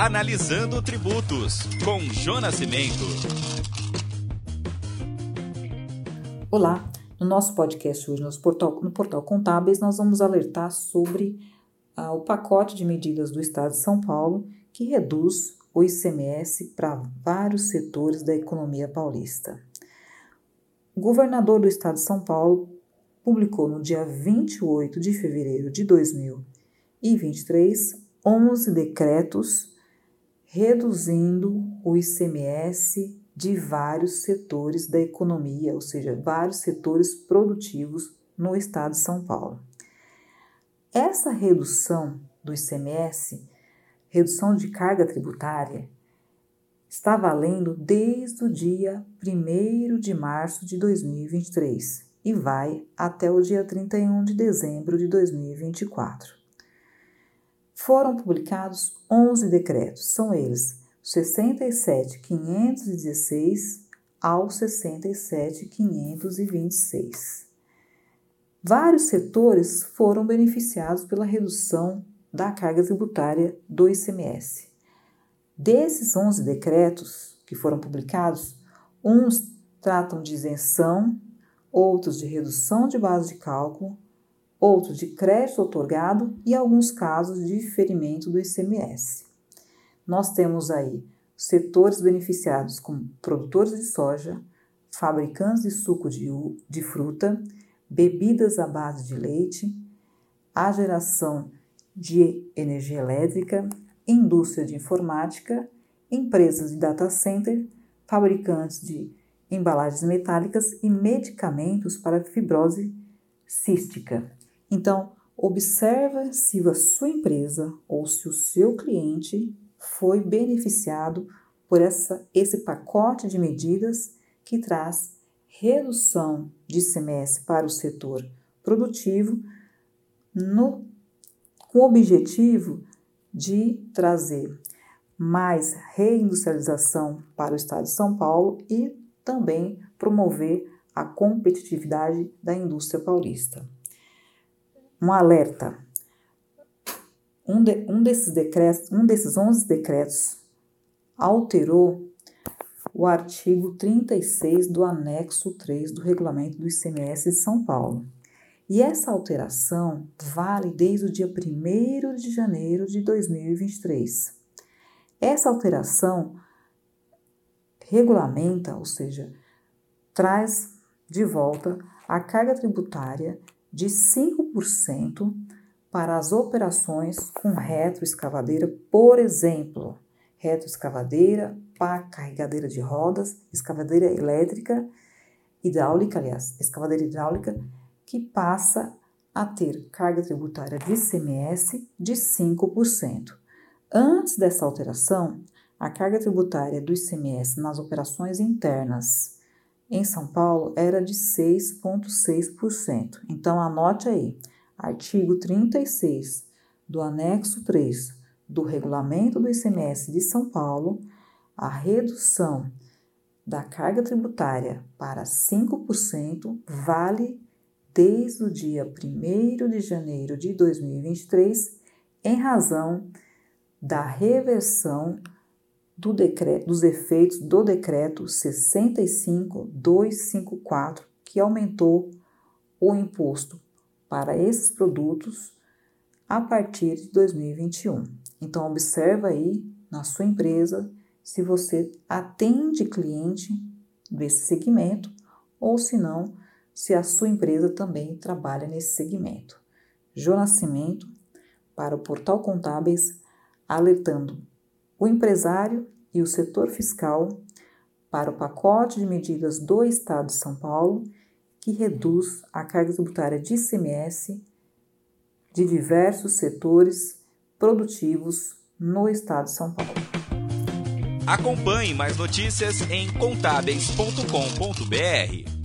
Analisando Tributos, com Jonas Cimento. Olá, no nosso podcast hoje, no portal, no portal Contábeis, nós vamos alertar sobre ah, o pacote de medidas do Estado de São Paulo que reduz o ICMS para vários setores da economia paulista. O governador do Estado de São Paulo publicou no dia 28 de fevereiro de 2023 11 decretos reduzindo o ICMS de vários setores da economia, ou seja, vários setores produtivos no estado de São Paulo. Essa redução do ICMS, redução de carga tributária, está valendo desde o dia 1 de março de 2023 e vai até o dia 31 de dezembro de 2024. Foram publicados 11 decretos, são eles 67.516 ao 67.526. Vários setores foram beneficiados pela redução da carga tributária do ICMS. Desses 11 decretos que foram publicados, uns tratam de isenção outros de redução de base de cálculo, outros de crédito otorgado e alguns casos de diferimento do ICMS. Nós temos aí setores beneficiados como produtores de soja, fabricantes de suco de, de fruta, bebidas à base de leite, a geração de energia elétrica, indústria de informática, empresas de data center, fabricantes de embalagens metálicas e medicamentos para fibrose cística. Então, observa se a sua empresa ou se o seu cliente foi beneficiado por essa, esse pacote de medidas que traz redução de ICMS para o setor produtivo no, com o objetivo de trazer mais reindustrialização para o estado de São Paulo e também promover a competitividade da indústria paulista. Um alerta: um, de, um desses decretos, um desses 11 decretos alterou o artigo 36 do anexo 3 do regulamento do ICMS de São Paulo. E essa alteração vale desde o dia 1 de janeiro de 2023. Essa alteração regulamenta, ou seja, traz de volta a carga tributária de 5% para as operações com retroescavadeira, por exemplo, retroescavadeira, pá, carregadeira de rodas, escavadeira elétrica, hidráulica, aliás, escavadeira hidráulica, que passa a ter carga tributária de ICMS de 5%. Antes dessa alteração, a carga tributária do ICMS nas operações internas em São Paulo era de 6,6%. Então, anote aí, artigo 36 do anexo 3 do regulamento do ICMS de São Paulo, a redução da carga tributária para 5% vale desde o dia 1 de janeiro de 2023, em razão da reversão do decreto, dos efeitos do decreto 65254, que aumentou o imposto para esses produtos a partir de 2021. Então observa aí na sua empresa se você atende cliente desse segmento ou se não, se a sua empresa também trabalha nesse segmento. Jô Nascimento para o Portal Contábeis alertando o empresário e o setor fiscal para o pacote de medidas do Estado de São Paulo que reduz a carga tributária de ICMS de diversos setores produtivos no Estado de São Paulo. Acompanhe mais notícias em contábeis.com.br.